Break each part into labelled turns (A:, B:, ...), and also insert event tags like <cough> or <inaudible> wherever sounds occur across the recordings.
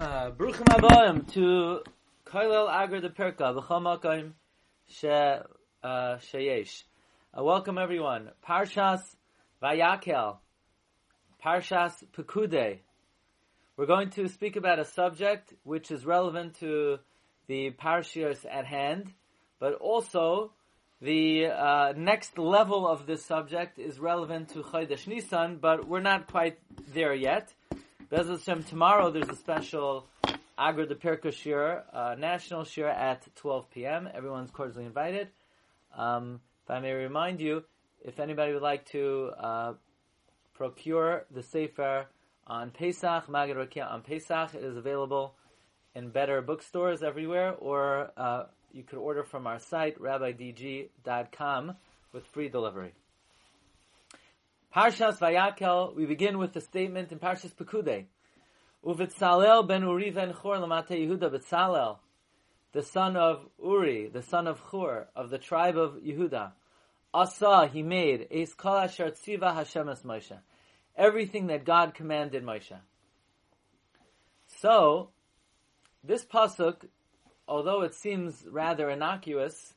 A: Bruchim Abayim to Koilel Agar de Perka, V'chomakim she, uh, Sheyesh. Uh, welcome everyone. Parshas Vayakel, Parshas Pekude. We're going to speak about a subject which is relevant to the Parshios at hand, but also the uh, next level of this subject is relevant to Chodesh Nisan, but we're not quite there yet. Bez Hashem, tomorrow there's a special Agra de Pirka Shir, uh, national shir at 12 p.m. Everyone's cordially invited. Um, if I may remind you, if anybody would like to uh, procure the Sefer on Pesach, Magid Rakia on Pesach, it is available in better bookstores everywhere, or uh, you could order from our site, rabbidg.com, with free delivery. Parshas Vayakel, we begin with the statement in Parshas Pekude. Uvitzalel ben Uri ben Chor lamate Yehuda Betzalel, the son of Uri, the son of Chor, of the tribe of Yehuda. Asa, he made, Eis kol asher tziva Hashem es Moshe. Everything that God commanded Moshe. So, this pasuk, although it seems rather innocuous,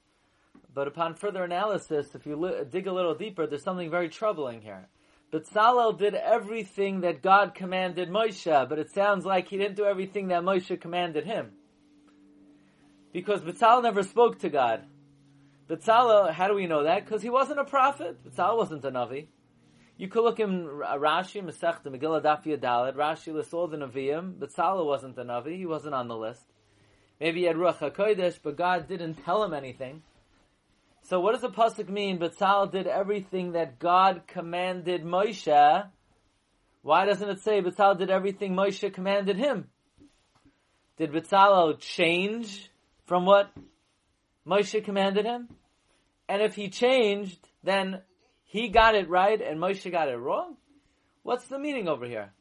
A: but upon further analysis, if you li- dig a little deeper, there's something very troubling here. Betzalel did everything that God commanded Moshe, but it sounds like he didn't do everything that Moshe commanded him. Because Betzalel never spoke to God. Betzalel, how do we know that? Because he wasn't a prophet. Betzalel wasn't a Navi. You could look in Rashi, Masech, the Megillah Daf Yadalad. Rashi lists all the Naviim. Betzalel wasn't a Navi. He wasn't on the list. Maybe he had Ruach HaKodesh, but God didn't tell him anything. So what does the pasuk mean? Betzalel did everything that God commanded Moshe. Why doesn't it say Betzalel did everything Moshe commanded him? Did Betzalel change from what Moshe commanded him? And if he changed, then he got it right and Moshe got it wrong? What's the meaning over here?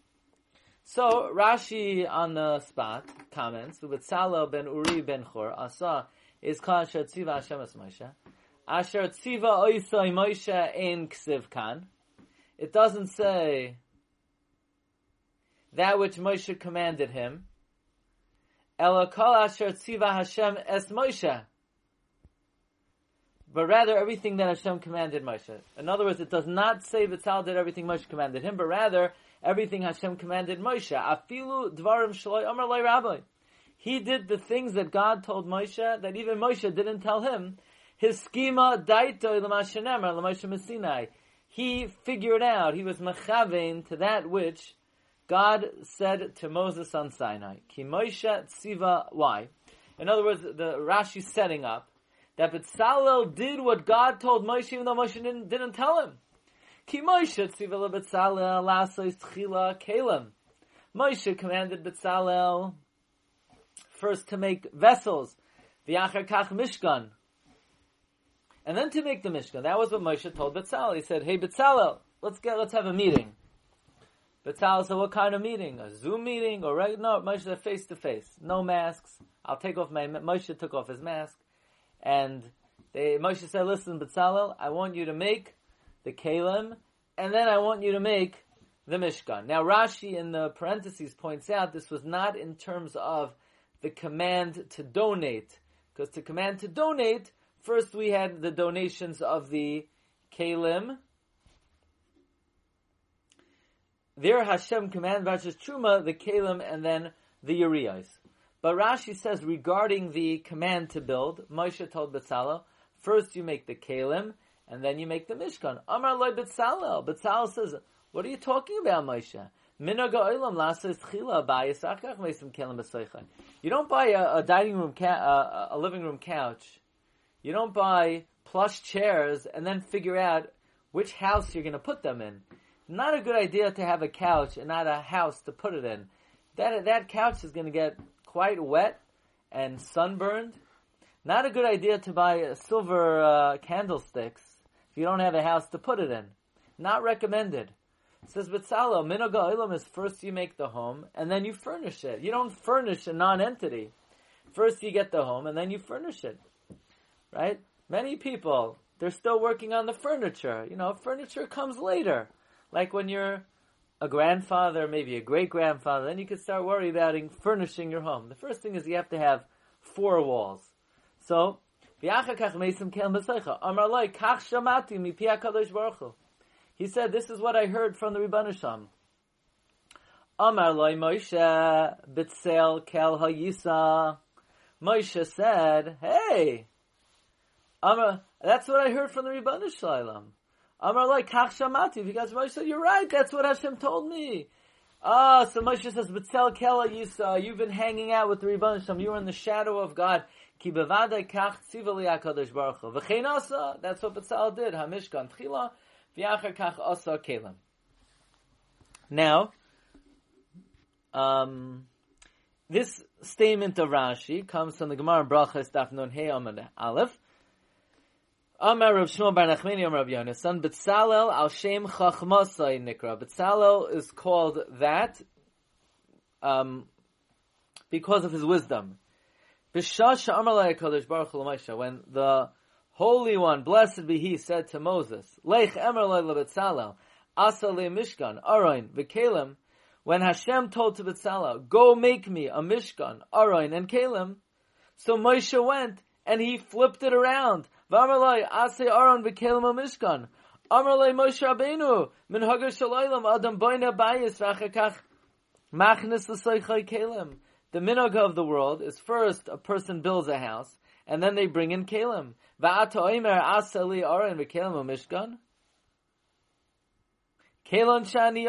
A: So Rashi on the spot comments, Betzalel ben Uri ben Chor asa is kol tziva Hashem Moshe. Asher tziva oisai Moshe in ksiv kan. It doesn't say that which Moshe commanded him. Ela kol asher tziva Hashem es Moshe. But rather everything that Hashem commanded Moshe. In other words, it does not say Vitzal did everything Moshe commanded him, but rather everything Hashem commanded Moshe. Afilu dvarim shaloi loy rabbi. He did the things that God told Moshe that even Moshe didn't tell him his schema daito l'mashenemer l'moshe Messinai. He figured out, he was mechavein to that which God said to Moses on Sinai. Ki Moshe tziva, why? In other words, the Rashi setting up that Betzalel did what God told Moshe even though Moshe didn't, didn't tell him. Ki Moshe tziva leBetzalel lasois tchila kelim. Moshe commanded Betzalel first to make vessels, v'achar kach mishkan, and then to make the Mishkan. That was what Moshe told Betzalel. He said, "Hey Betzalel, let's get let's have a meeting." Betzalel said, "What kind of meeting? A Zoom meeting or right? no?" Moshe said, "Face to face, no masks. I'll take off my." Moshe took off his mask, and they, Moshe said, "Listen, Betzalel, I want you to make the kalim, and then I want you to make the Mishkan." Now Rashi in the parentheses points out this was not in terms of the command to donate, because to command to donate First, we had the donations of the Kalim. There, Hashem commanded Vashas Truma, the Kalim, and then the Urias. But Rashi says regarding the command to build, Moshe told Betzalel, first you make the Kalim, and then you make the Mishkan. Amar loy Betzalel. Betzalel says, what are you talking about, Moshe? You don't buy a, a dining room, ca- a, a living room couch you don't buy plush chairs and then figure out which house you're going to put them in. Not a good idea to have a couch and not a house to put it in. That that couch is going to get quite wet and sunburned. Not a good idea to buy silver uh, candlesticks if you don't have a house to put it in. Not recommended. It says Betzalo, Minoga Ilam is first you make the home and then you furnish it. You don't furnish a non-entity. First you get the home and then you furnish it right? Many people, they're still working on the furniture. You know, furniture comes later. Like when you're a grandfather, maybe a great grandfather, then you can start worrying about furnishing your home. The first thing is you have to have four walls. So, he said, this is what I heard from the Rebbeinu. Amar loy Moshe b'tzel kel hayisa. Moshe said, "Hey, Amar, that's what I heard from the Rebbeinu Shalom. Amar loy kach shamati." Because Moshe said, "You're right. That's what Hashem told me." Ah, so Moshe says, "B'tzel kel hayisa. You've been hanging out with the Rebbeinu Shalom. You were in the shadow of God." Ki bevadai kach tzivali HaKadosh Baruch Hu. V'chein asa, that's what B'tzal did, HaMishkan Tchila, v'yachar kach asa kelim. Now, um, this statement of Rashi comes from the Gemara Brachas Daf Nun Hey Aleph. Amar Rav Shmuel Bar Nachmani Amar Rav Yonasan Betzalel Al Shem Chachmasai Nikra. Betzalel is called that um, because of his wisdom. B'shash Amar Kodesh Baruch Hu When the Holy One, blessed be He, said to Moses, Lech Emer Betzalel Asa Le Mishkan Aroin V'Kelim when Hashem told to Betzalel, go make me a Mishkan, Aroin, and Kalim, so Moshe went and he flipped it around. V'amalai, ase Aron v'Kalim a Mishkan. Amalai Moshe Rabbeinu, min hagar shalaylam, adam boina bayis v'achakach, machnis l'soichai Kalim. The minog of the world is first a person builds a house, and then they bring in Kalim. Va'ata oimer asa li Aron v'Kalim a Mishkan. Kelon shani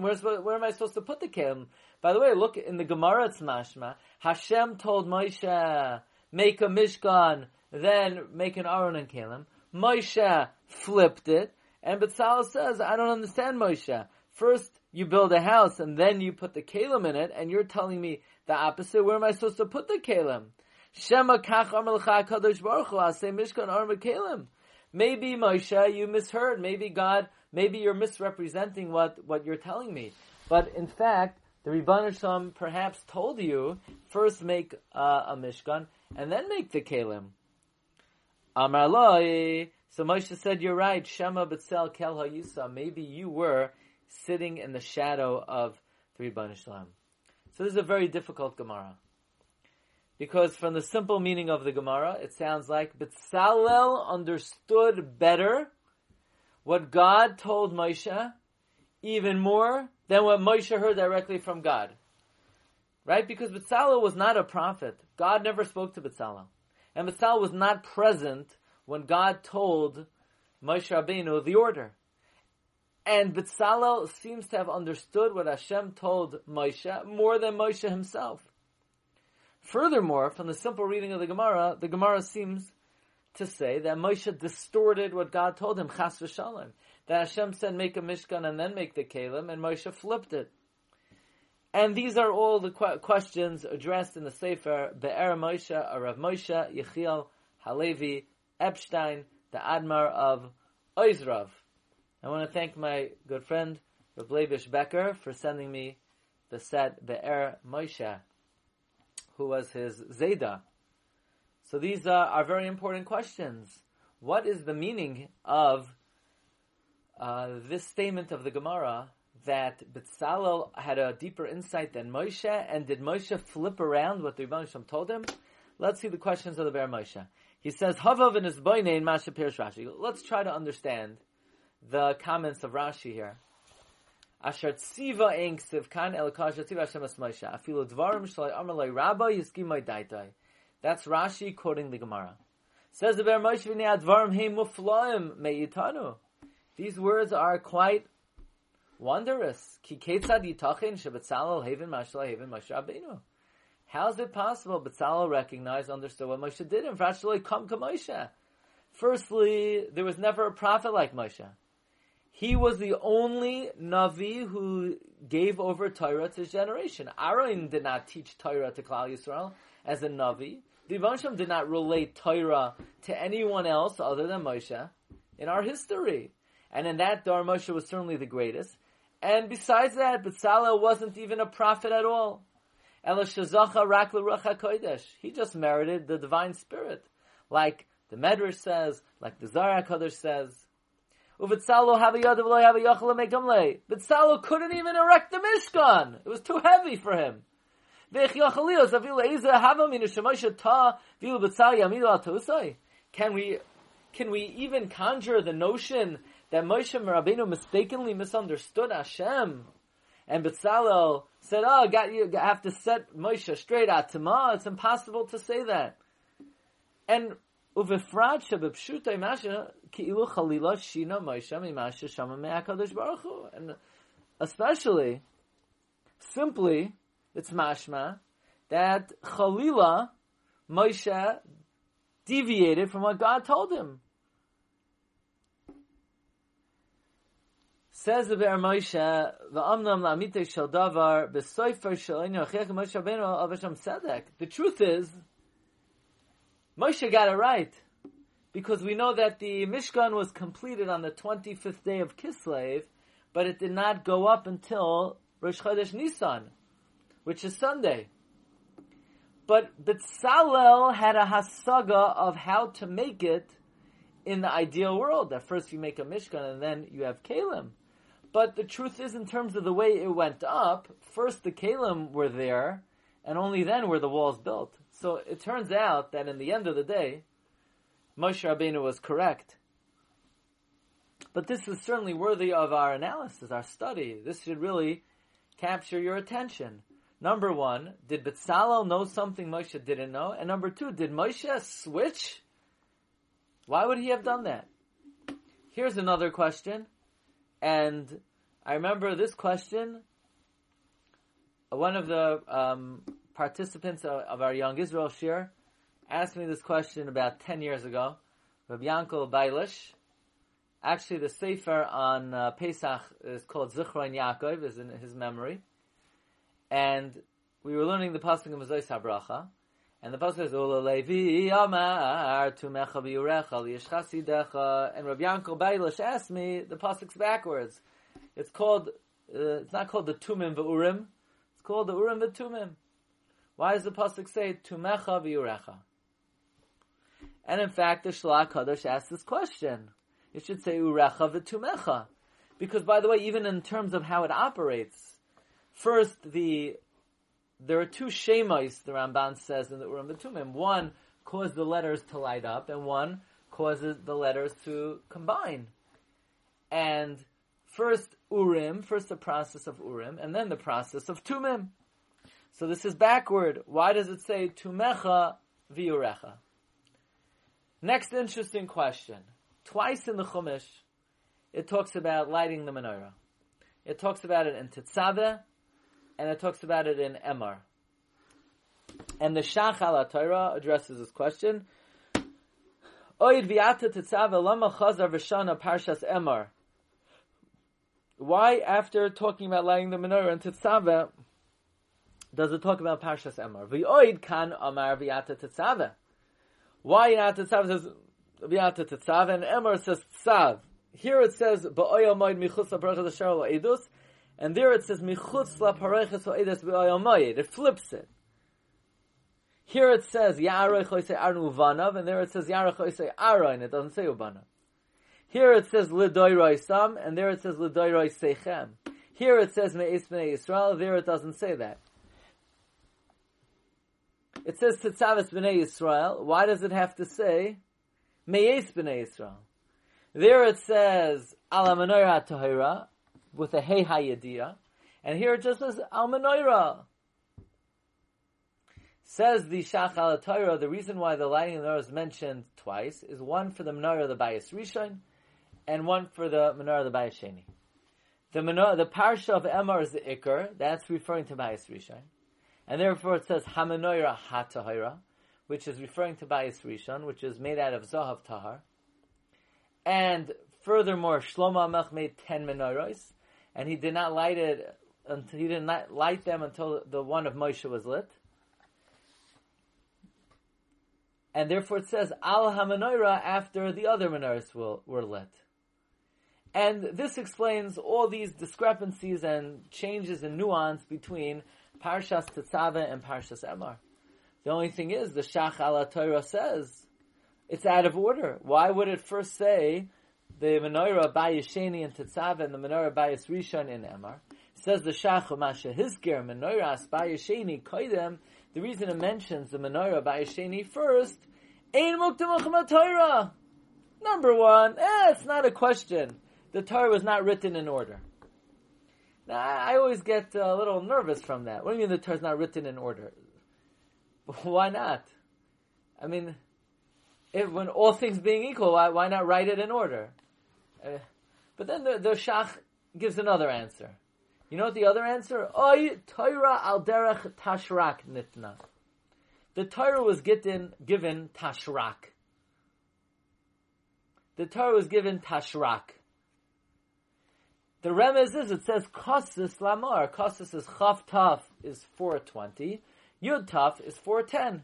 A: Where, where am I supposed to put the kelim? By the way, look in the Gemara it's mashma. Hashem told Moshe, make a mishkan, then make an aron and kelim. Moshe flipped it, and Betzalel says, I don't understand Moshe. First, you build a house, and then you put the kelim in it, and you're telling me the opposite. Where am I supposed to put the kelim? Shema kach kadosh baruch hu, mishkan kelim. Maybe Moshe, you misheard. Maybe God maybe you're misrepresenting what, what you're telling me. But in fact, the Rebbeinu Shalom perhaps told you first make uh, a Mishkan and then make the Kalim. Amar. So Moshe said, "You're right. Shema b'tzel kel ha'yisa. Maybe you were sitting in the shadow of the Rebbeinu Shalom." So this is a very difficult Gemara. Because from the simple meaning of the Gemara, it sounds like Betzalel understood better what God told Moshe even more than what Moshe heard directly from God. Right? Because Betzalel was not a prophet. God never spoke to Betzalel. And Betzalel was not present when God told Moshe Rabbeinu the order. And Betzalel seems to have understood what Hashem told Moshe more than Moshe himself. Furthermore, from the simple reading of the Gemara, the Gemara seems to say that Moshe distorted what God told him, chas v'shalom. That Hashem said, make a Mishkan and then make the Kalim, and Moshe flipped it. And these are all the qu- questions addressed in the Sefer, Be'er Moshe, Rav Moshe, Yechiel, Halevi, Epstein, the Admar of Oizrav. I want to thank my good friend, Rav Levish Becker, for sending me the set Be'er Moshe, who was his Zeda. So these uh, are very important questions. What is the meaning of uh, this statement of the Gemara that Betzalel had a deeper insight than Moshe, and did Moshe flip around what the Rebbeinu told him? Let's see the questions of the Be'er Moshe. He says, Havav in his boine in Masha Rashi. Let's try to understand the comments of Rashi here. Asher tziva ein kan el kasha tziva Hashem es Moshe. Afilu dvarim shalai yiskimai daitai. That's Rashi quoting the Gemara. Says the Be'er Moshe v'nei Advarim He Muflaim Me'itanu. These words are quite wondrous. Ki ketzad yitachin shebetzalel haven mashal haven Moshe. How is it possible Betzalel recognized, understood what Moshe did, and actually come to Moshe? Firstly, there was never a prophet like Moshe. He was the only Navi who gave over Torah to his generation. Aaron did not teach Torah to Klal Yisrael as a Navi. The Ivansham did not relate Torah to anyone else other than Moshe in our history. And in that, Dar Moshe was certainly the greatest. And besides that, Betzalel wasn't even a prophet at all. He just merited the divine spirit. Like the Medrash says, like the Zohar Kodesh says. Bitzalo couldn't even erect the Mishkan. It was too heavy for him. Can we can we even conjure the notion that Moshe Rabbeinu mistakenly misunderstood Hashem? And Bezalel said, "Oh, got you have to set Moshe straight at Tama." It's impossible to say that. And uvifrat shebepshuta masha ki'ilu chalila shina Moshe mimasha shama me'akadosh baruch. And especially, simply, it's mashma that chalila Moshe deviated from what God told him. Says the Be'er Moshe, "Va'amnam la'amite shel davar b'soifer shel enu achiyach Moshe Rabbeinu avasham tzedek." The truth is, Moshe got it right because we know that the Mishkan was completed on the 25th day of Kislev, but it did not go up until Rosh Chodesh Nisan, which is Sunday. But Betzalel had a hasaga of how to make it in the ideal world. That first you make a Mishkan and then you have Kalim. But the truth is, in terms of the way it went up, first the Kalim were there, and only then were the walls built. So it turns out that in the end of the day, Moshe Rabbeinu was correct. But this is certainly worthy of our analysis, our study. This should really capture your attention. Number one, did Betzalel know something Moshe didn't know? And number two, did Moshe switch? Why would he have done that? Here's another question. And I remember this question. One of the um, participants of, of, our Young Israel Shir asked me this question about 10 years ago. Rabbi Yankel Bailish. Actually, the Sefer on uh, Pesach is called Zichron Yaakov, is in his memory. And we were learning the Pasuk of Mazois HaBracha. And the pasuk says, "Ula Levi Amar Tumecha Biyurecha Liyishchasidecha." And Rabbi Yankel Bailish asked me the pasuk's backwards. It's called. Uh, it's not called the Tumim V'Urim. It's called the Urim V'Tumim. Why does the pasuk say Tumecha Biyurecha? And in fact, the Shlah Kadosh asked this question. It should say Urecha V'Tumecha, because by the way, even in terms of how it operates, first the there are two shemais, the Ramban says in the Urim Batumim. One causes the letters to light up, and one causes the letters to combine. And first Urim, first the process of Urim, and then the process of Tumim. So this is backward. Why does it say Tumecha viurecha? Next interesting question. Twice in the Chumash, it talks about lighting the menorah. It talks about it in Tetzaveh, and it talks about it in Emor. And the Shach al Torah addresses this question. Oid viata tetzava lama chazar v'shana parshas Emor. Why, after talking about lighting the menorah in Tetzaveh, does it talk about Parshas Emor? V'oid kan amar viata tetzaveh. Why in Tetzaveh says viata tetzaveh and Emor says tzav? Here it says ba'oyel michus ha'bracha l'shar edus, and there it says michutz la pareches ha'edes It flips it. Here it says Yarech Choisei Arnu Uvanav, and there it says Yarech Choisei Aron. It doesn't say Uvanav. Here it says Lidoiroi Sam, and there it says Lidoiroi Seichem. Here it says Me'is B'nei Yisrael, there it doesn't say that. It says Tetzavis B'nei Yisrael. Why does it have to say Me'is B'nei Yisrael? There it says Ala Menorah Tahira, with a Hey Hayadiyah, and here it just says Al Menorah. Says the Shach al Torah, the reason why the lighting of the menorah is mentioned twice is one for the menorah of the Bayis Rishon, and one for the menorah of the Bayis Sheni. The menorah, the parsha of Emor is the Iker, that's referring to Bayis Rishon, and therefore it says Hamanoira HaTahira, which is referring to Bayis Rishon, which is made out of Zahav Tahar. And furthermore, Shlomo Amelch made ten menorahs, and he did not light it until he did not light them until the one of Moshe was lit. and therefore it says al hamanoira after the other menorahs were lit. And this explains all these discrepancies and changes in nuance between Parshas Tetzaveh and Parshas Emor. The only thing is, the Shach al Torah says it's out of order. Why would it first say the menorah bayis sheni in Tetzav and the menorah bayis rishon in Emor. Says the Shach Masha Hizkir menorah bayis sheni koidem. The reason it mentions the menorah bayis sheni first, ein muktam Torah. Number one, eh, it's not a question. The Torah was not written in order. Now, I always get a little nervous from that. What do you mean the Torah is not written in order? <laughs> Why not? I mean, if, when all things being equal, why, why not write it in order? Uh, but then the, the Shach gives another answer. You know what the other answer? Oy Torah al derech tashrak nitna. The Torah was given, given tashrak. The Torah was given tashrak. The remez is, it says kosis lamar. Kosis is chaf taf is 420. Yud taf is 410.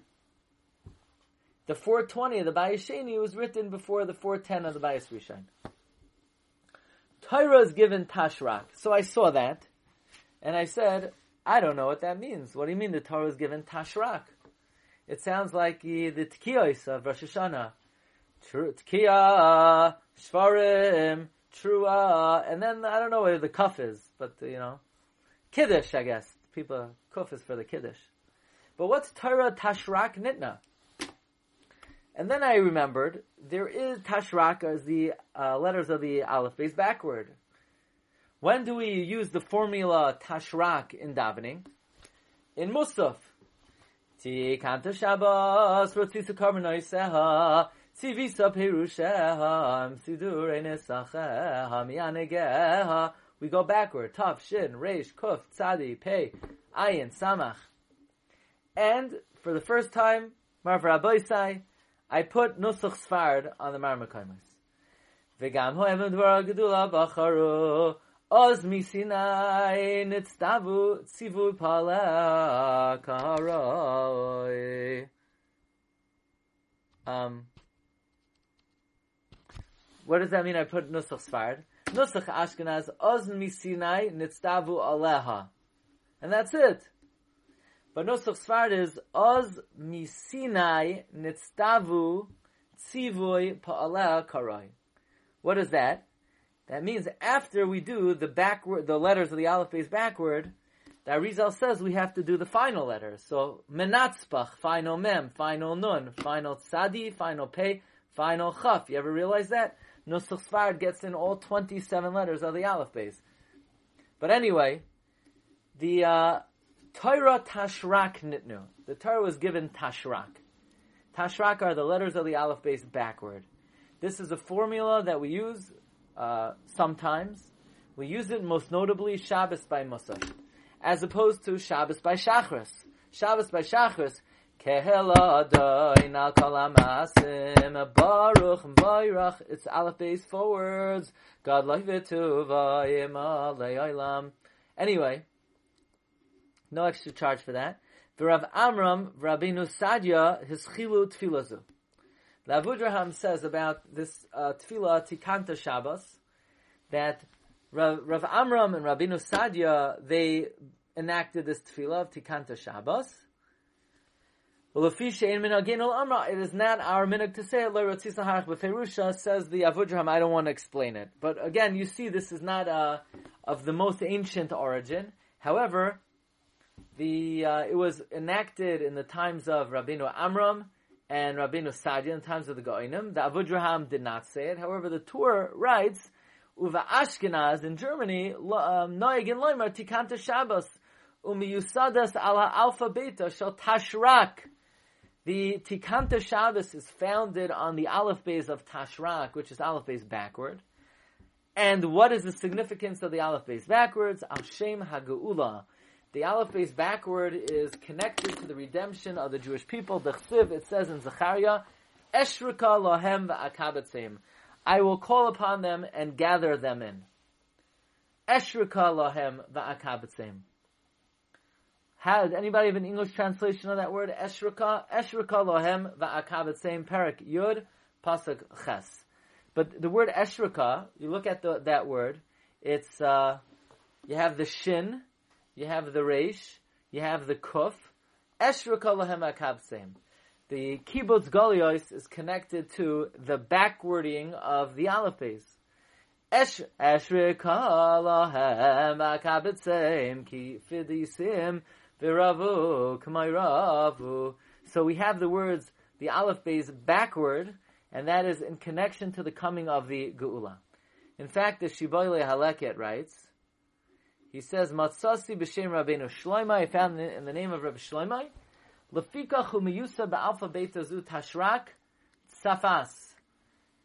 A: The 420 of the Bayis Sheni was written before the 410 of the Bayis Rishon. Torah is given tashrak. So I saw that, and I said, I don't know what that means. What do you mean the Torah is given tashrak? It sounds like the, Tkiyos of Rosh Hashanah. Tkiya, Shvarim, Trua, and then I don't know where the kuf is, but you know, Kiddush, I guess. People, kuf is for the Kiddush. But what's Torah Tashrak Nitna? And then I remembered there is Tashrak as the uh, letters of the Aleph base backward. When do we use the formula Tashrak in davening? In Musaf. We go backward. Tav, Shin, Reish, Kuf, Tzadi, Pei, Ayin, Samach. And for the first time, Marv Rabbeisai, I put Nusach Sfard on the Marmakaimas. Ho'evim dvar gedula oz tzivu pala. Um, what does that mean? I put Nusach Sfard. Nusach Ashkenaz, oz misinai nitztavu aleha. And that's it. But Nusach Sfard is Oz Misinai Nitztavu Tzivui Pa'aleh Karai. What is that? That means after we do the backward, the letters of the Aleph base backward, the Arizal says we have to do the final letters. So Menatzbach, final Mem, final Nun, final Tzadi, final Pei, final Chaf. You ever realize that? Nusach Sfard gets in all 27 letters of the Aleph base. But anyway, the, uh, Torah Tashrak Nitnu. The Torah was given Tashrak. Tashrak are the letters of the Aleph base backward. This is a formula that we use uh, sometimes. We use it most notably Shabbos by Musaf, as opposed to Shabbos by Shachris. Shabbos by Shachris, It's Aleph base forwards. God like Lahivitu Vayim Anyway, no extra charge for that. Rav Amram, Rabbeinu Sadia, his chilu tfilazu. The Avudraham says about this uh, tefillah Tikanta Shabbos that Rav, Rav Amram and Rabbeinu Sadia they enacted this tefillah of Tikanta Shabbos. It is not our minhag to say it. Says the Avudraham. I don't want to explain it, but again, you see, this is not uh, of the most ancient origin. However, the uh, it was enacted in the times of Rabbeinu Amram and Rabbeinu Sadia, in the times of the Goinim. The Avudraham did not say it. However, the Tur writes, Uva Ashkenaz in Germany, um, Noeg in Loimer, Tikanta Shabbos, Umiyusadas ala Alpha Beta shall Tashrak. The Tikanta Shabbos is founded on the Aleph base of Tashrak, which is Aleph base backward. And what is the significance of the Aleph base backwards? Hashem Hageula the Aleph base backward is connected to the redemption of the Jewish people. The Chsiv, it says in Zechariah, Eshrika lohem va'akabetzim. I will call upon them and gather them in. Eshrika lohem va'akabetzim. Has anybody have an English translation of that word? Eshrika, Eshrika lohem va'akabetzim. Perik Yud, Pasuk Ches. But the word Eshrika, you look at the, that word, it's, uh, you have the shin, you have the Reish, you have the Kuf, Eshra Kolahem Akabseim. The Kibbutz Golios is connected to the backwarding of the Aleph Esh Eshrika lahem akabitzim ki fidisim v'ravu k'mayravu. So we have the words, the aleph base backward, and that is in connection to the coming of the geula. In fact, the Shiboyle Haleket writes, he says, Matsasi b'shem Rabbeinu Shloimeh, I found in the name of Rabbi Shloimeh, Lefika chumiyusa ba'alfa beitazu tashrak safas.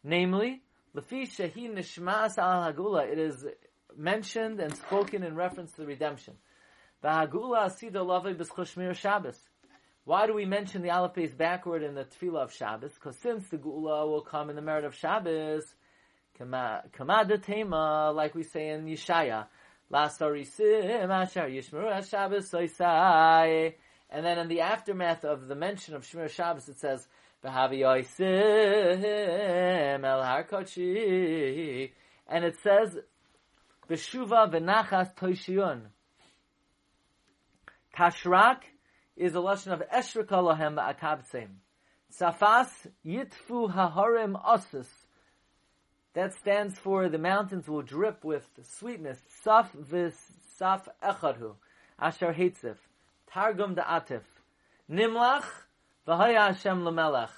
A: Namely, Lefi shehi nishmas al hagula, it is mentioned and spoken in reference to the redemption. V'hagula asida lavei b'schoshmir Shabbos. Why do we mention the Aleph base backward in the Tefillah of Shabbos? Because since the Gula will come in the merit of Shabbos, Kamada Tema, like we say in Yeshaya, And then in the aftermath of the mention of Shemir Shabbos, it says, V'havi Yoisim El Harkochi. And it says, B'shuva v'nachas toishiyun. Tashrak is a lesson of Eshrika Lahem Akabtseim. Safas Yitfu Haharim Osus. That stands for the mountains will drip with sweetness. Saf vis saf echadhu. Asher Heitzif. Targum Atif. Nimlach v'haya Hashem lemelech.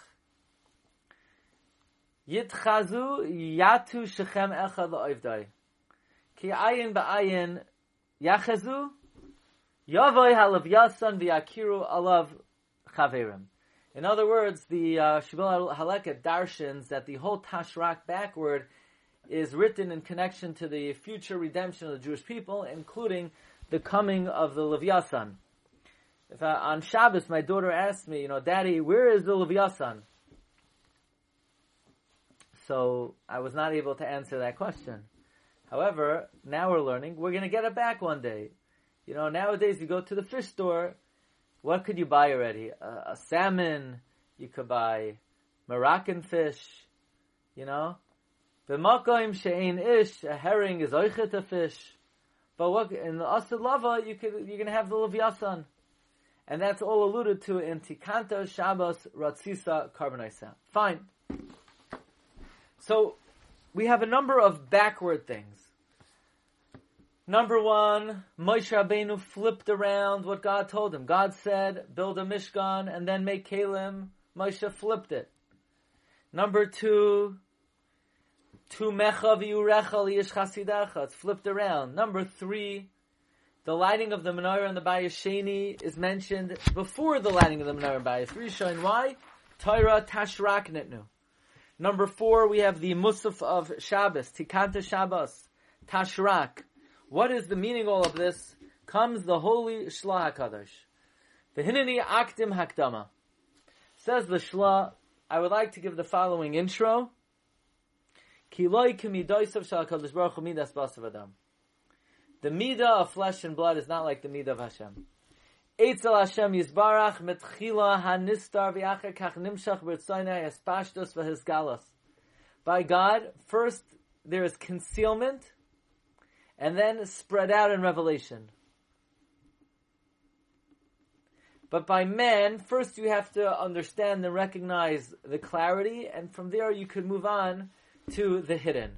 A: Yitchazu yatu shechem echad la'oivdai. Ki ayin ba'ayin yachazu Yavoy halav yasan v'yakiru alav chaverim. In other words, the uh, Shmuel Haleket darshans that the whole Tashrak backward is written in connection to the future redemption of the Jewish people, including the coming of the Levyasan. If I, on Shabbos my daughter asked me, you know, Daddy, where is the Levyasan? So I was not able to answer that question. However, now we're learning we're going to get it back one day. You know, nowadays you go to the fish store, what could you buy already? A, a salmon, you could buy Moroccan fish, you know? B'makoim she'ein ish, a herring is oichet a fish. But what, in the Asad Lava, you could, you're gonna have the Leviathan. And that's all alluded to in Tikanta Shabbos Ratzisa Karbonaisa. Fine. So, we have a number of backward things. Number one, Moshe Rabbeinu flipped around what God told him. God said, build a Mishkan and then make Kalim. Moshe flipped it. Number two, Tu mecha v'yurechal yish chasidacha. It's flipped around. Number three, the lighting of the menorah and the bayis sheni is mentioned before the lighting of the menorah and bayis rishon. Why? Torah tashrak nitnu. Number four, we have the musaf of Shabbos, tikanta Shabbos, tashrak. What is the meaning all of this? Comes the holy Shlah HaKadosh. V'hineni akdim hakdama. Says the Shlah, I would like to give the following intro. The midah of flesh and blood is not like the midah of Hashem. Eitzel Hashem Yisbarach metchila hanistar v'acher kach nimshach b'rtzaynai espashtos v'hizgalos. By God, first there is concealment, and then spread out in revelation. But by man, first you have to understand and recognize the clarity, and from there you could move on to the hidden.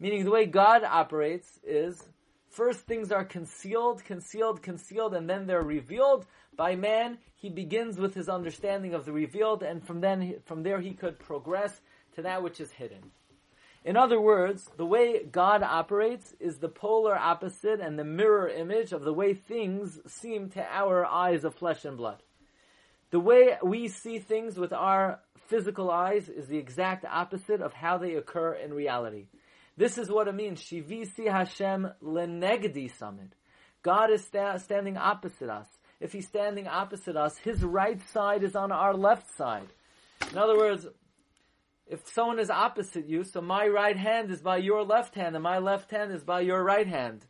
A: Meaning the way God operates is first things are concealed, concealed, concealed, and then they're revealed. By man, he begins with his understanding of the revealed, and from then, from there he could progress to that which is hidden. In other words, the way God operates is the polar opposite and the mirror image of the way things seem to our eyes of flesh and blood. The way we see things with our physical eyes is the exact opposite of how they occur in reality. This is what it means. Shivisi Hashem lenegdi samid. God is sta- standing opposite us. If He's standing opposite us, His right side is on our left side. In other words, if someone is opposite you, so my right hand is by your left hand, and my left hand is by your right hand.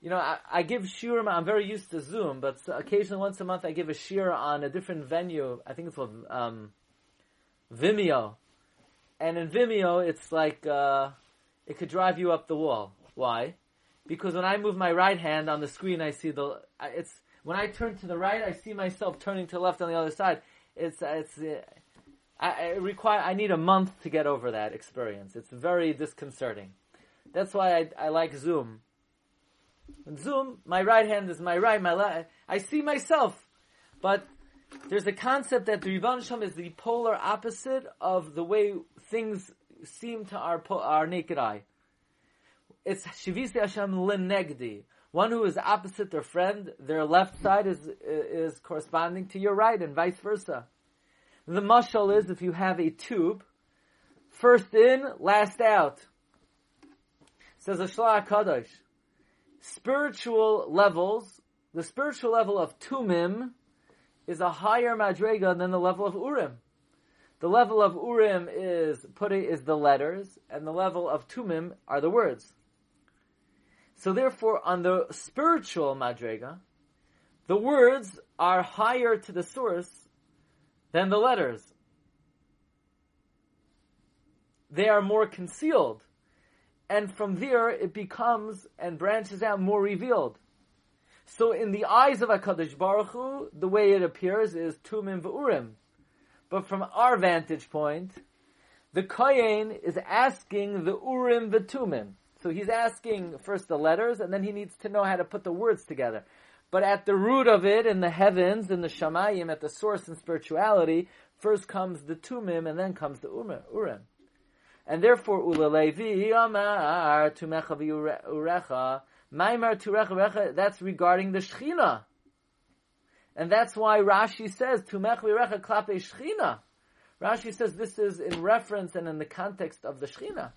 A: You know, I, I give shiur. I'm very used to Zoom, but occasionally once a month I give a shiur on a different venue. I think it's called um, Vimeo, and in Vimeo it's like uh, it could drive you up the wall. Why? Because when I move my right hand on the screen, I see the it's when I turn to the right, I see myself turning to the left on the other side. It's it's I, I require. I need a month to get over that experience. It's very disconcerting. That's why I, I like Zoom. Zoom, my right hand is my right, my left. I see myself, but there's a concept that the Rivan is the polar opposite of the way things seem to our our naked eye. It's Shivisi Hashem Linegdi. One who is opposite their friend, their left side is is corresponding to your right, and vice versa. The mashal is if you have a tube, first in, last out. Says Ashla Kadosh. Spiritual levels, the spiritual level of Tumim is a higher madrega than the level of Urim. The level of Urim is putting is the letters, and the level of Tumim are the words. So therefore, on the spiritual madrega, the words are higher to the source than the letters. They are more concealed. And from there, it becomes and branches out more revealed. So in the eyes of HaKadosh Baruch Hu, the way it appears is Tumim V'Urim. But from our vantage point, the Kohen is asking the Urim V'Tumim. So he's asking first the letters, and then he needs to know how to put the words together. But at the root of it, in the heavens, in the Shamayim, at the source in spirituality, first comes the Tumim, and then comes the Urim. And therefore, Ulalevi Amar Tumecha Urecha, Maimar Turecha Urecha, that's regarding the Shechina. And that's why Rashi says, Tumecha Urecha Klape Shechina. Rashi says this is in reference and in the context of the Shechina.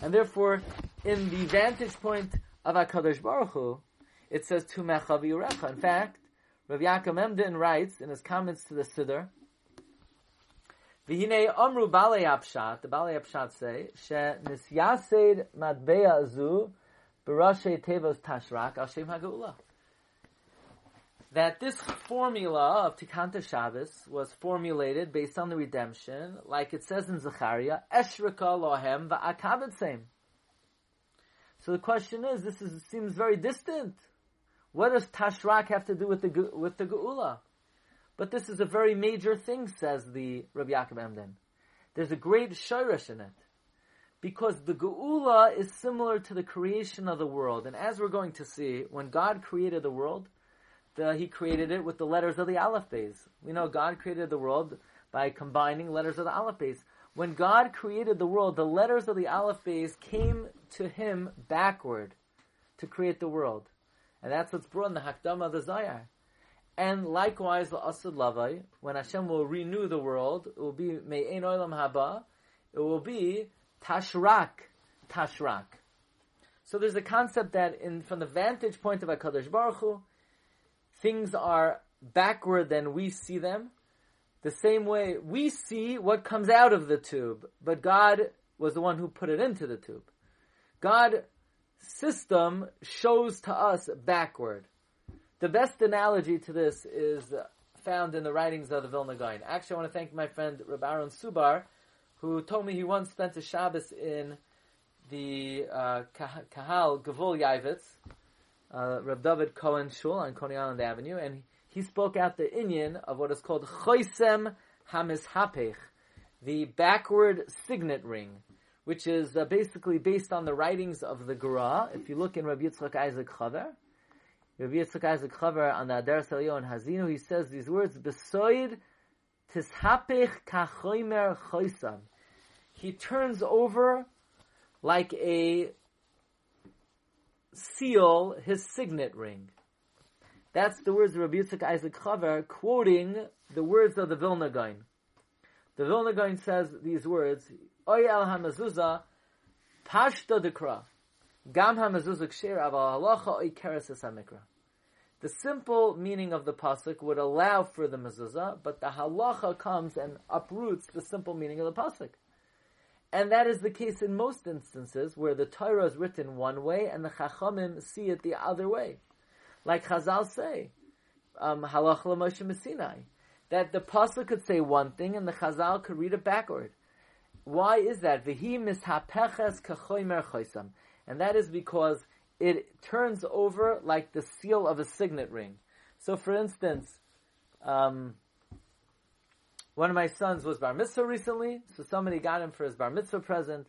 A: And therefore, in the vantage point of HaKadosh Baruch Hu, it says tu mechavi In fact, Rav Yaakov Emden writes in his comments to the Siddur, V'hinei omru balei apshat, the balei apshat say, she nisyased matbeya azu b'rashe tevos tashrak al shem ha'geula. That this formula of Tikanta Shabbos was formulated based on the redemption, like it says in Zechariah, Eshrika lohem va'akabet So the question is, this is, seems very distant. What does Tashrak have to do with the with the Geula? But this is a very major thing, says the Rabbi Yaakov Emden. There's a great shirish in it. Because the Geula is similar to the creation of the world. And as we're going to see, when God created the world, the, He created it with the letters of the Aleph Beis. We know God created the world by combining letters of the Aleph Beis. When God created the world, the letters of the Aleph Beis came to Him backward to create the world. And that's what's brought in the Hakdama of the Zayar. And likewise, the Asad Lavai, when Hashem will renew the world, it will be Me'en Olam Haba, it will be Tashrak, Tashrak. So there's a concept that in, from the vantage point of HaKadosh Baruch Hu, things are backward than we see them. The same way we see what comes out of the tube, but God was the one who put it into the tube. God system shows to us backward. The best analogy to this is found in the writings of the Vilna Gaon. Actually, I want to thank my friend Rabbi Aaron Subar, who told me he once spent a Shabbos in the uh, Kahal Gavul Yavitz, uh, David Cohen Shul on Coney Island Avenue, and he spoke out the Inyan of what is called Choisem Hamishapech, the backward signet ring which is uh, basically based on the writings of the Gra. If you look in Rabbi Yitzchak Isaac Chaver, Rabbi Yitzchak Isaac Chaver on the Adar Salyon Hazinu, he says these words, Besoid tishapech kachoimer choisam. He turns over like a seal his signet ring. That's the words of Rabbi Yitzchak Isaac Chaver quoting the words of the Vilna. The Vilna says these words, Pashta dekra. Gam halacha oy. The simple meaning of the pasuk would allow for the mezuzah, but the halacha comes and uproots the simple meaning of the pasuk. And that is the case in most instances where the Torah is written one way and the Chachamim see it the other way. Like Chazal say, um, halacha Moshe that the pasuk could say one thing and the Chazal could read it backward. Why is that? Mishapeches. And that is because it turns over like the seal of a signet ring. So for instance, um, one of my sons was bar mitzvah recently, so somebody got him for his bar mitzvah present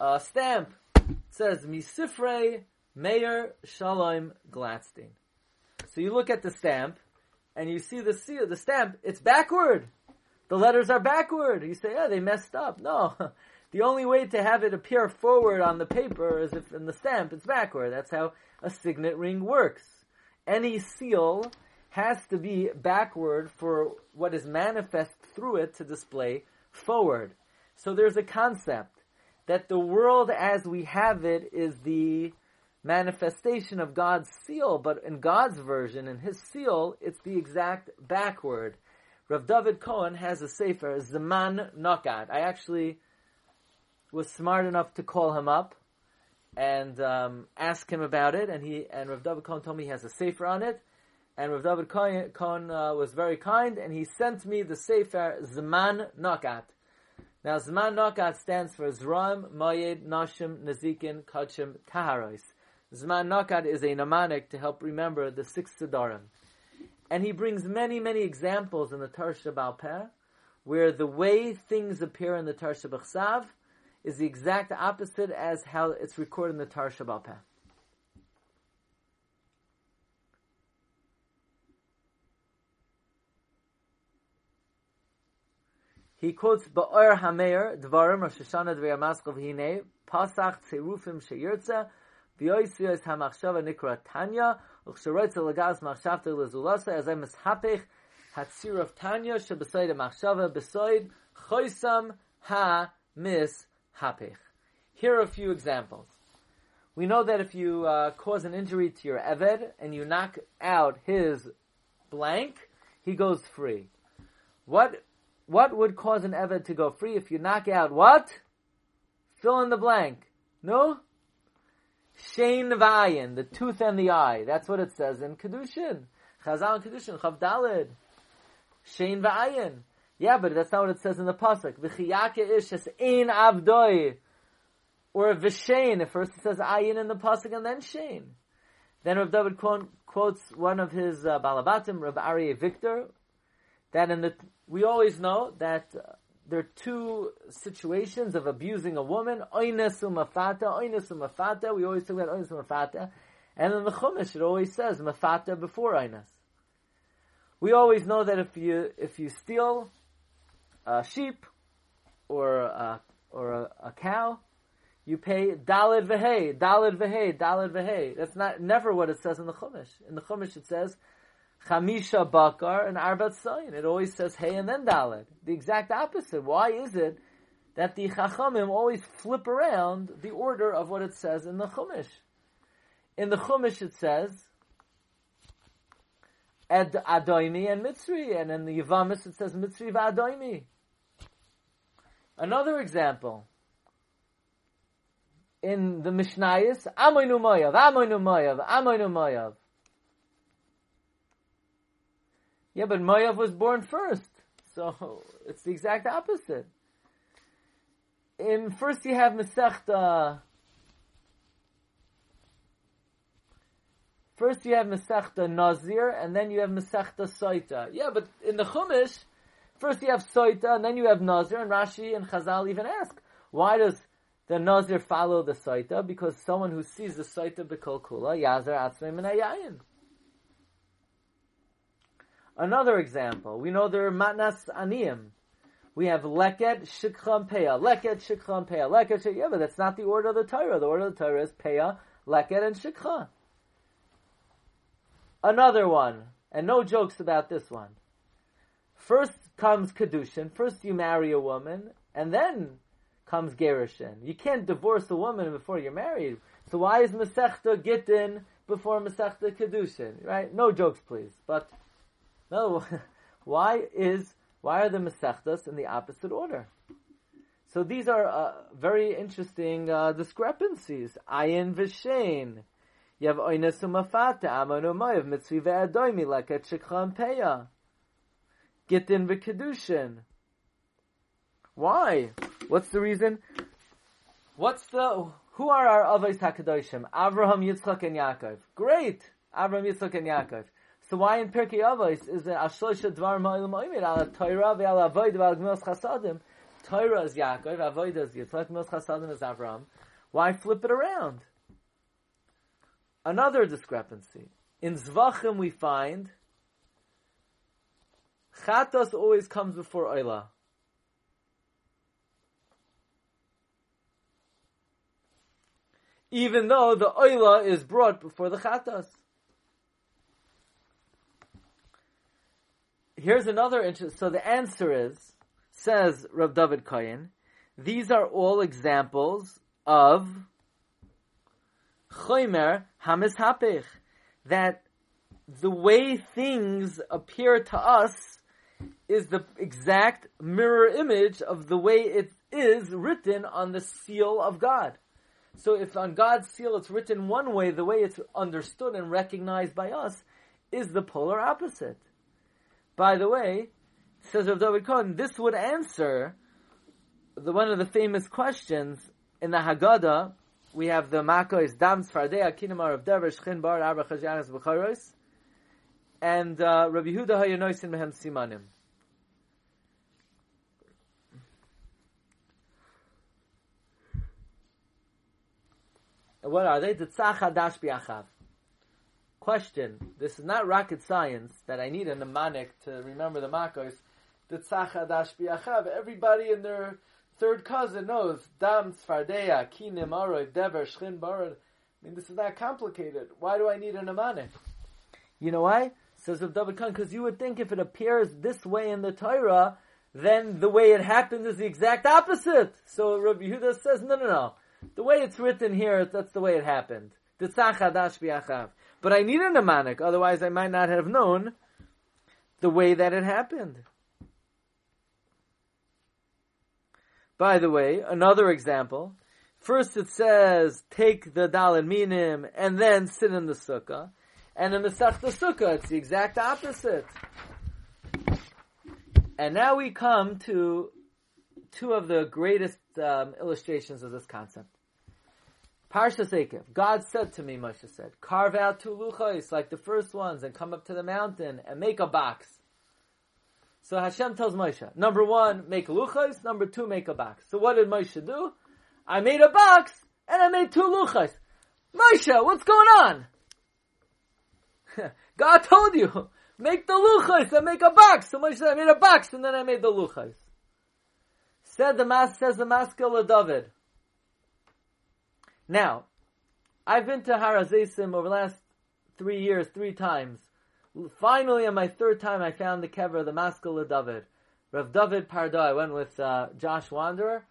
A: a stamp. It says Misifrei Mayor Shalom Gladstein. So you look at the stamp, and you see the seal, the stamp. It's backward. The letters are backward. You say, "Yeah, they messed up." No, <laughs> the only way to have it appear forward on the paper is if in the stamp it's backward. That's how a signet ring works. Any seal has to be backward for what is manifest through it to display forward. So there's a concept that the world as we have it is the manifestation of God's seal, but in God's version, in His seal, it's the exact backward. Rav David Cohen has a sefer, Zaman Nokat. I actually was smart enough to call him up and um, ask him about it, and he and Rav David Cohen told me he has a sefer on it. And Rav David Cohen, Cohen uh, was very kind, and he sent me the sefer Zaman Nokat. Now, Zman Nokat stands for Zram, Mayed, Nashim, Nazikin, Kachim, Taharos. Zman Nakat is a mnemonic to help remember the six Sedarim. And he brings many, many examples in the Tarsha Balpeh, where the way things appear in the Tarsha B'chsav is the exact opposite as how it's recorded in the Tarsha Balpeh. He quotes Ba'or Hameir, Dvarim, Rosh Hashanah, Dvar Maskov, Hine, Pasach, Tzerufim, Sheyirtza, V'yoisviyos HaMachshava Nikra Tanya, Of Tanya, Here are a few examples. We know that if you uh, cause an injury to your Eved and you knock out his blank, he goes free. What what would cause an Eved to go free if you knock out what? Fill in the blank. No? Shein vayin, the tooth and the eye. That's what it says in Kedushin. Chazal and Kedushin, Chav Dalid. Vayin. Yeah, but that's not what it says in the Pasuk. V'chiyake ish es ein avdoi. Or v'shein. First it says ayin in the Pasuk and then shein. Then Rav David quotes one of his uh, Balabatim, Rav Aryeh Victor, that in the we always know that uh, there are two situations of abusing a woman. Oines umafata, umafata. We always talk about oines umafata. And in the Chumash, it always says mafata before oines. We always know that if you if you steal a sheep or a, or a, a cow, you pay dalid v'hei, dalid v'hei, dalid v'hei. That's not never what it says in the Chumash. In the Chumash, it says Chamisha Bakar and Arbat Sayin. It always says Hey and then Dalet. The exact opposite. Why is it that the Chachamim always flip around the order of what it says in the Chumash? In the Chumash it says Ed Adoimi and Mitzri, and in the Yavamis it says Mitzri v'Adoimi. Another example. In the Mishnayos, Amoinu Moyav, Amoinu Moyav, Amoinu Moyav. Yeah, but Moav was born first. So it's the exact opposite. In first you have Masechta. First you have Masechta Nazir, and then you have Masechta Soita. Yeah, but in the Chumash, first you have Soita, and then you have Nazir, and Rashi and Chazal even ask, why does the Nazir follow the Soita? Because someone who sees the Soita B'kol Kula, Yazar Atzmei Minayayin. Another example, we know there are matnas aniyim. We have leket shikram peah, leket shikram peah, leket shik. Yeah, but that's not the order of the Torah. The order of the Torah is peah, leket, and shikha. Another one, and no jokes about this one. First comes kedushin. First you marry a woman, and then comes gerushin. You can't divorce a woman before you're married. So why is Masechta Gittin before Masechta Kedushin? Right? No jokes, please. But no, <laughs> why is why are the Masechtas in the opposite order? So these are uh, very interesting uh, discrepancies. Ayin v'shein. You have oines umafata, amon umayav, mitzvi ve'adoimi, leket shikha peya. Gittin v'kedushin. Why? What's the reason? What's the, who are our Avos HaKadoshim? Avraham, Yitzchak, and Yaakov. Great! Avraham, Yitzchak, and Yaakov. So why in Pirkei Avos is it Ashlosha Dvar Ma'ilim Oimid ala Torah ve'ala Avoid ve'ala Gmilas Chasadim? Torah is Yaakov, Avoid is Yitzchak, Gmilas Chasadim is Avram. Why flip it around? Another discrepancy. In Zvachim we find Chatos always comes before Oila. Even though the Oila is brought before the Chatos. Here's another interest. So the answer is, says Rav David Koyin, these are all examples of choimer hamishapich, that the way things appear to us is the exact mirror image of the way it is written on the seal of God. So if on God's seal it's written one way, the way it's understood and recognized by us is the polar opposite. By the way, says Rav David Cohen, this would answer the one of the famous questions in the Haggadah. We have the Makos Dam Sfardei Akinamar of Dever Shchin Bar Arba Chajanas B'Charos and uh, Rabbi Yehuda Hayanoisin Mehem Simanim. What are they? The Tzach Hadash Biachav. Question. This is not rocket science that I need a mnemonic to remember the makos. The tzachadash biachav. Everybody in their third cousin knows. Dam tzfardeya, kinim aroy, dever, shchin barad. I mean, this is not complicated. Why do I need a mnemonic? You know why? Says of David Khan, because you would think if it appears this way in the Torah, then the way it happened is the exact opposite. So Rabbi Yehuda says, no, no, no. The way it's written here, that's the way it happened. The tzachadash biachav. But I need a mnemonic, otherwise I might not have known the way that it happened. By the way, another example. First it says, take the dalin minim and then sit in the sukkah. And in the Sechta Sukkah, it's the exact opposite. And now we come to two of the greatest um, illustrations of this concept. Parshas Eikev. God said to me, Moshe said, carve out two luchos like the first ones and come up to the mountain and make a box. So Hashem tells Moshe, number one, make luchos, number two, make a box. So what did Moshe do? I made a box and I made two luchos. Moshe, what's going on? <laughs> God told you, make the luchos and make a box. So Moshe said, I made a box and then I made the luchos. Said the mas, says the maskil David. Now, I've been to Har HaZeisim over the last three years, three times. Finally, on my third time, I found the kever, of the Maskil of David. Rav David Pardo. I went with uh, Josh Wanderer,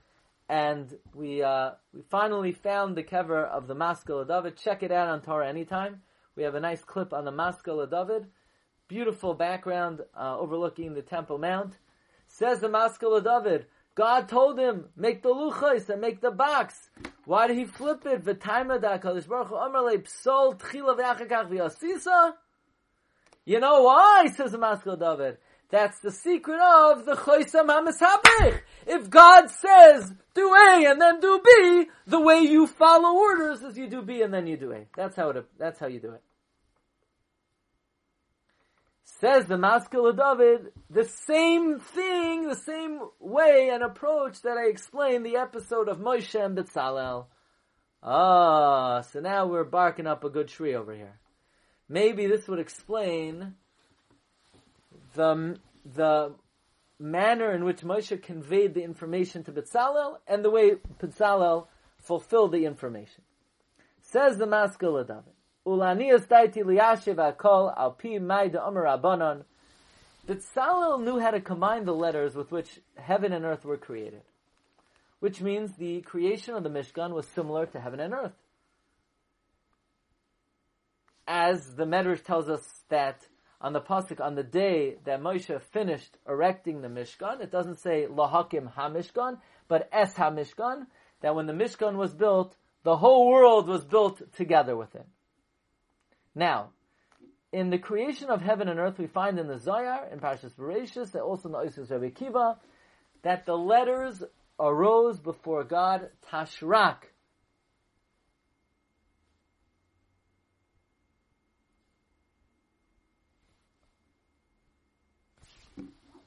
A: and we uh, we finally found the kever of the Maskil of David. Check it out on TorahAnytime. We have a nice clip on the Maskil of David. Beautiful background uh, overlooking the Temple Mount. Says the Maskil of David, God told him, make the luchos and make the box. Why did he flip it? You know why, says the Maskil David. That's the secret of the Choisam HaMeshabich. If God says, do A and then do B, the way you follow orders is you do B and then you do A. That's how it, that's how you do it. Says the Maskil of David, the same thing, the same way and approach that I explained the episode of Moshe and Betzalel. Ah, so now we're barking up a good tree over here. Maybe this would explain the, the manner in which Moshe conveyed the information to Betzalel and the way Betzalel fulfilled the information. Says the Maskil of David. Ulanias daiti liyashiv akol al pi maida abanon. Betzalel knew how to combine the letters with which heaven and earth were created. Which means the creation of the Mishkan was similar to heaven and earth. As the Medrash tells us that on the pasuk on the day that Moshe finished erecting the Mishkan, it doesn't say lahakim hamishkan, but es hamishkan. That when the Mishkan was built, the whole world was built together with it. Now, in the creation of heaven and earth, we find in the Zayar, in Parashas Bereshis, and also in the Oisus Rabbi Kiva, that the letters arose before God Tashrak.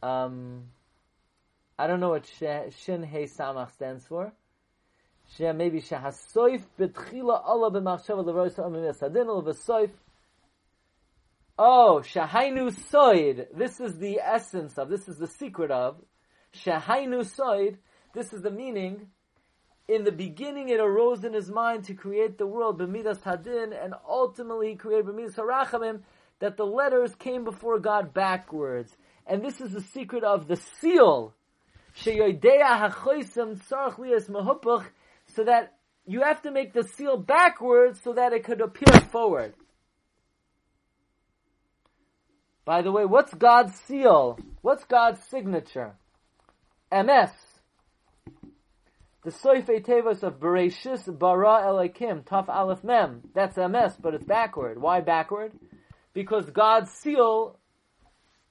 A: Um, I don't know what Shin He Samach stands for. She maybe Shahasoif Betchila Allah b'machshava l'roisa amim yasadin v'soif. Oh, Shahainu Soid. This is the essence of, this is the secret of, Shahainu Soid. This is the meaning. In the beginning it arose in his mind to create the world, b'midas hadin, and ultimately he created b'midas harachamim, that the letters came before God backwards. And this is the secret of the seal. So that you have to make the seal backwards so that it could appear forward. By the way, what's God's seal? What's God's signature? emes. The Soife Tevos of Bereshis Bara Elikim, Taf Aleph Mem. That's emes, but it's backward. Why backward? Because God's seal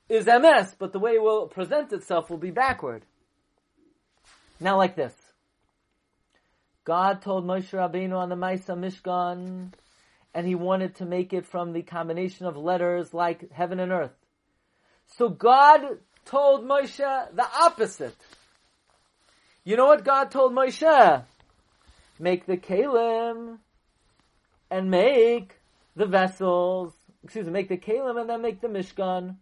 A: is emes, but the way it will present itself will be backward. Now like this. God told Moshe Rabbeinu on the Maisa Mishkan, and he wanted to make it from the combination of letters like heaven and earth. So God told Moshe the opposite. You know what God told Moshe? Make the kalim and make the vessels. Excuse me, make the kalim and then make the mishkan.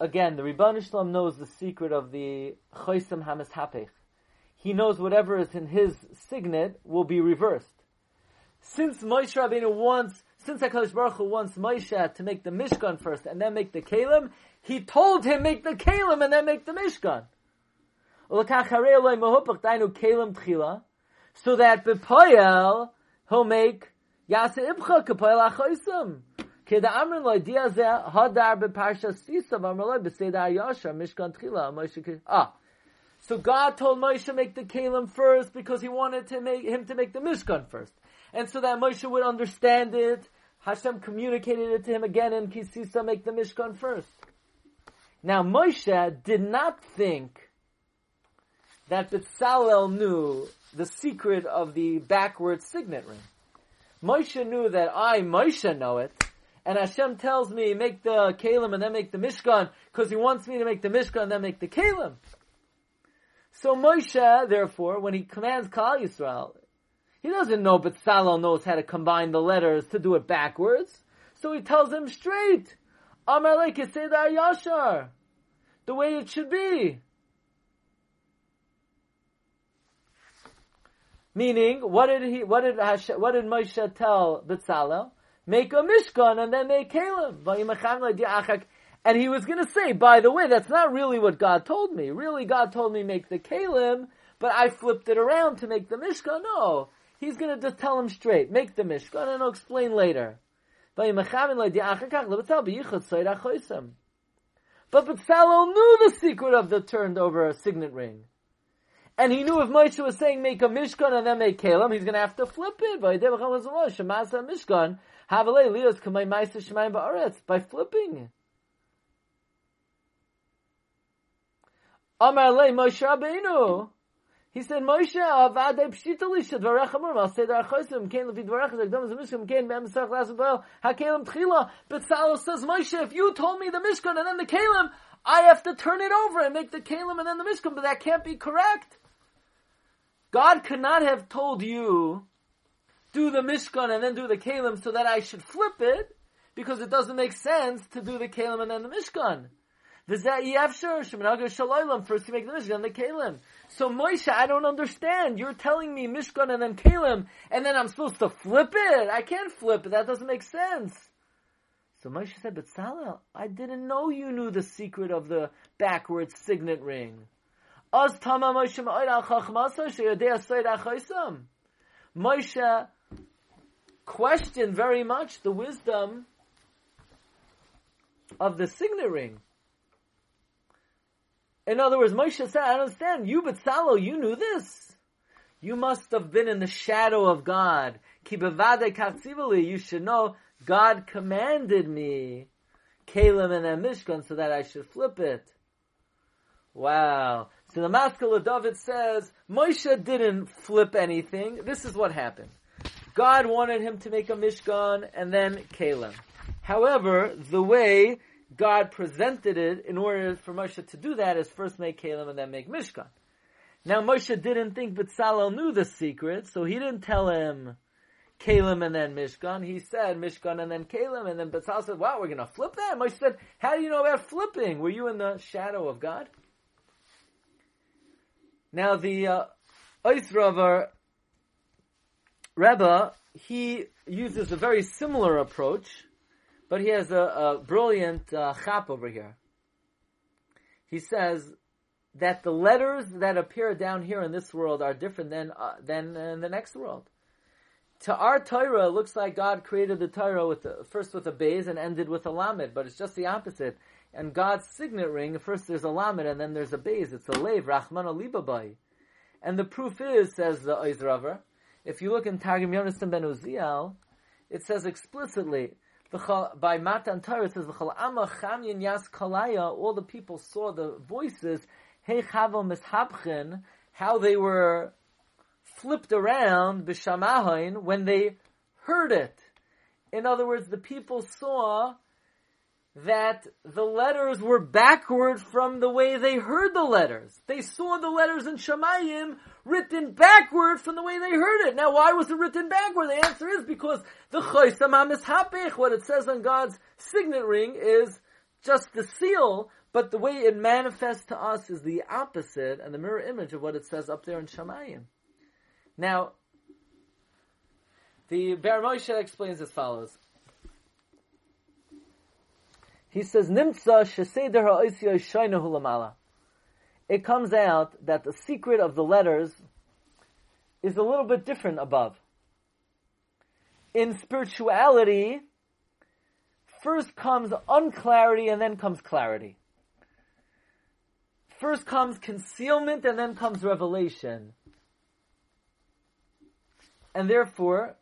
A: Again, the Ribono Shel Olam knows the secret of the Chosim Hamas Hapech. He knows whatever is in his signet will be reversed. Since Moshe Rabbeinu wants, since HaKadosh Baruch Hu wants Moshe to make the Mishkan first and then make the Kalim, he told him make the Kalim and then make the Mishkan. So that Bepoyel, he'll make Yasa Ibcha Kapoyel Achoisim. Keda Amrin lo dia ze hadar beparsha sisa v'amrloi b'seder yashar mishkan tchila Moshe ah. So God told Moshe make the kalim first because he wanted to make him to make the mishkan first, and so that Moshe would understand it. Hashem communicated it to him again in Kisisa make the mishkan first. Now Moshe did not think that Bitzalel knew the secret of the backward signet ring. Moshe knew that I, Moshe, know it, and Hashem tells me make the kalim and then make the mishkan because He wants me to make the mishkan and then make the kalim. So Moshe, therefore, when he commands Kal Yisrael, he doesn't know, Betzalel knows how to combine the letters to do it backwards. So he tells him straight, "Amalek Amar Kedar Yashar, the way it should be. Meaning, what did he, what did Hashem, what did Moshe tell Bitzalel? make a mishkan and then make kalim. And he was going to say, by the way, that's not really what God told me. Really, God told me make the kalim, but I flipped it around to make the mishkan. No, he's going to just tell him straight, make the mishkan, and I'll explain later. But Betzalel knew the secret of the turned over signet ring. And he knew if Moshe was saying make a mishkan and then make kalim, he's going to have to flip it. By flipping. Moshe Rabbeinu. He said, Moshe, avadei pshita lisha dvarech amur, al seder achosim, kein levi dvarech, zekdom zemishkim, kein be'em esach lasu ba'el, ha-kelim tchila. Betzalel says, Moshe, if you told me the Mishkan and then the Kalim, I have to turn it over and make the Kalim and then the Mishkan, but that can't be correct. God could not have told you do the Mishkan and then do the Kalim so that I should flip it, because it doesn't make sense to do the Kalim and then the Mishkan. First you make the Mishkan the Kalim. So Moshe, I don't understand. You're telling me Mishkan and then Kalim, and then I'm supposed to flip it. I can't flip it. That doesn't make sense. So Moshe said, Betzalel, I didn't know you knew the secret of the backwards signet ring. Moshe questioned very much the wisdom of the signet ring. In other words, Moshe said, I understand, you Betzalel, you knew this. You must have been in the shadow of God. You should know God commanded me, Kalim and Mishkan, so that I should flip it. Wow. So the Maskil of David says, Moshe didn't flip anything. This is what happened. God wanted him to make a Mishkan and then Kalim. However, the way God presented it in order for Moshe to do that is first make Kalim and then make Mishkan. Now Moshe didn't think Bezalel knew the secret, so he didn't tell him Kalim and then Mishkan. He said Mishkan and then Kalim, and then Bezalel said, "Wow, we're going to flip that." Moshe said, "How do you know about flipping? Were you in the shadow of God?" Now the uh, Oisraver Rebbe, he uses a very similar approach, but he has a, a brilliant uh, chap over here. He says that the letters that appear down here in this world are different than uh, than in the next world. To our Torah, it looks like God created the Torah with the, first with a Bez and ended with a Lamed, but it's just the opposite. And God's signet ring, first there's a Lamed and then there's a Bez. It's a Lev, Rahman Alibabai. And the proof is, says the Oizraver, if you look in Targum Yonasan ben Uziel, it says explicitly, by Matan Torah, says, yas kalaya, all the people saw the voices, hey how they were flipped around, b'shamahain, when they heard it. In other words, the people saw that the letters were backward from the way they heard the letters. They saw the letters in Shemayim written backward from the way they heard it. Now, why was it written backward? The answer is because the Choysamam is Hapich. What it says on God's signet ring is just the seal, but the way it manifests to us is the opposite and the mirror image of what it says up there in Shemayim. Now, the Moshe explains as follows. He says, Nimtza sheseder. It comes out that the secret of the letters is a little bit different above. In spirituality, first comes unclarity and then comes clarity. First comes concealment and then comes revelation. And therefore,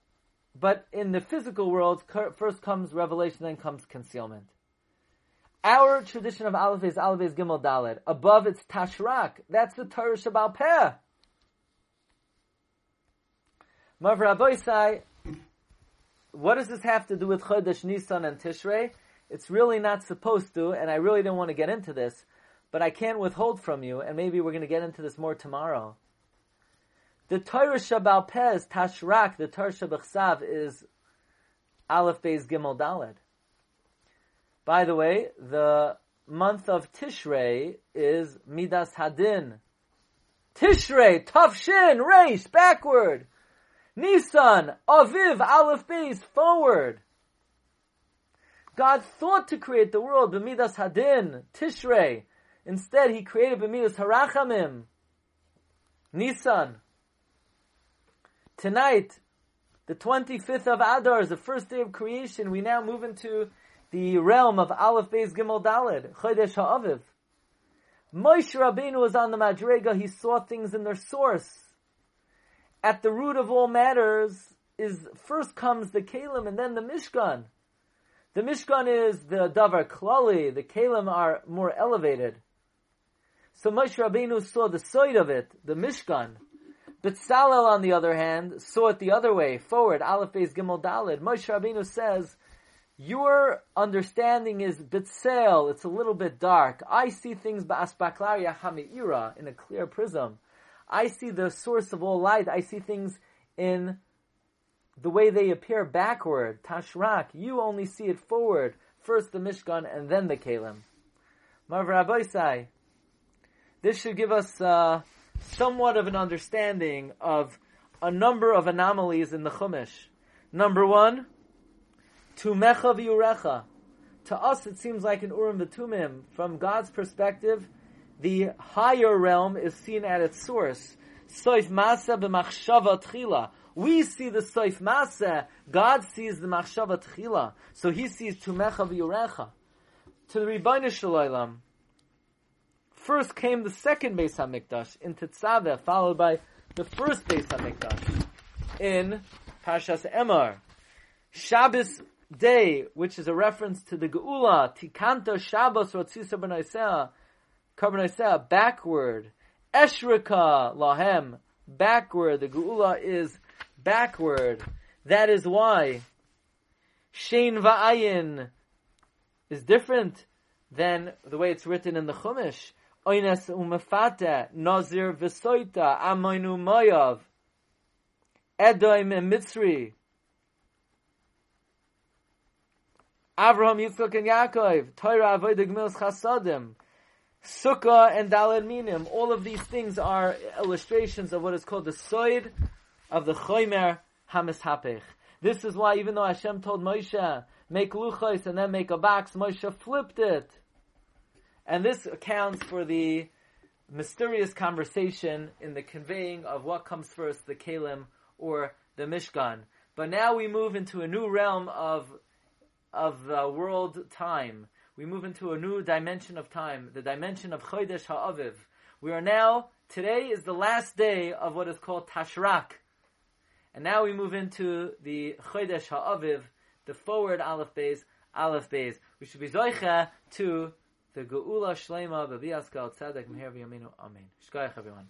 A: but in the physical world, first comes revelation, then comes concealment. Our tradition of Aleph is Aleph is Gimel Dalet. Above it's Tashrak. That's the Torah Shabbal Peh. Mavra Aboisai, what does this have to do with Chodesh Nisan and Tishrei? It's really not supposed to, and I really don't want to get into this, but I can't withhold from you, and maybe we're going to get into this more tomorrow. The Torah Shabbal Peh is Tashrak, the Torah Shabbachsav is Aleph Beis Gimel Dalet. By the way, the month of Tishrei is Midas Hadin. Tishrei, Tafshin, Reish, backward. Nisan, Aviv, Aleph Beis, forward. God thought to create the world b'midas hadin, Tishrei. Instead, He created b'midas harachamim, Nisan. Tonight, the 25th of Adar is the first day of creation. We now move into the realm of Aleph Beis Gimel Dalid, Chodesh Ha'aviv. Moshe Rabbeinu was on the Madrega, he saw things in their source. At the root of all matters is, first comes the Kalim and then the Mishkan. The Mishkan is the Davar Klali, the Kalim are more elevated. So Moshe Rabbeinu saw the side of it, the Mishkan. Betzalel, on the other hand, saw it the other way, forward, Aleph Beis Gimel Dalid. Moshe Rabbeinu says, your understanding is bitzel, it's a little bit dark. I see things ba'asbaklaria hami'ira, in a clear prism. I see the source of all light. I see things in the way they appear backward, tashrak. You only see it forward. First the Mishkan and then the Kalim. Marv this should give us uh, somewhat of an understanding of a number of anomalies in the Chumash. Number one, Tumecha v'urecha. To us, it seems like an Urim v'tumim. From God's perspective, the higher realm is seen at its source. Soif masa b'machshava tchila. We see the soif masa. God sees the machshava tchila. So He sees tumecha v'urecha. To the Ribono Shel Olam, first came the second Beis Hamikdash in Tetzaveh, followed by the first Beis Hamikdash in Pashas Emor. Shabbos day, which is a reference to the Geula, Tikanta Shabbos Rotzisa B'Noisea, Karbonoisea, backward. Eshrika Lahem, backward. The Geula is backward. That is why Shein Va'ayin is different. than the way it's written in the Chumash. Oines umefate, Nazir v'soita, Amoinu Moyav, Edom and Mitzri, Avraham, Yitzchak, and Yaakov, Torah, Avodah, Gemilas, Chasadim, Sukkah, and Daled Minim. All of these things are illustrations of what is called the Soid of the Choymer Hamishapech. This is why even though Hashem told Moshe, make luchos and then make a box, Moshe flipped it. And this accounts for the mysterious conversation in the conveying of what comes first, the Kalim or the Mishkan. But now we move into a new realm of of the world time. We move into a new dimension of time, the dimension of Chodesh Ha'aviv. We are now, today is the last day of what is called Tashrak. And now we move into the Chodesh Ha'aviv, the forward Aleph Beis, Aleph Beis. We should be Zoicha to the Geula Shlema, Babi Askal Tzedek, Meher V'Yaminu. Amen. Shkoyach everyone.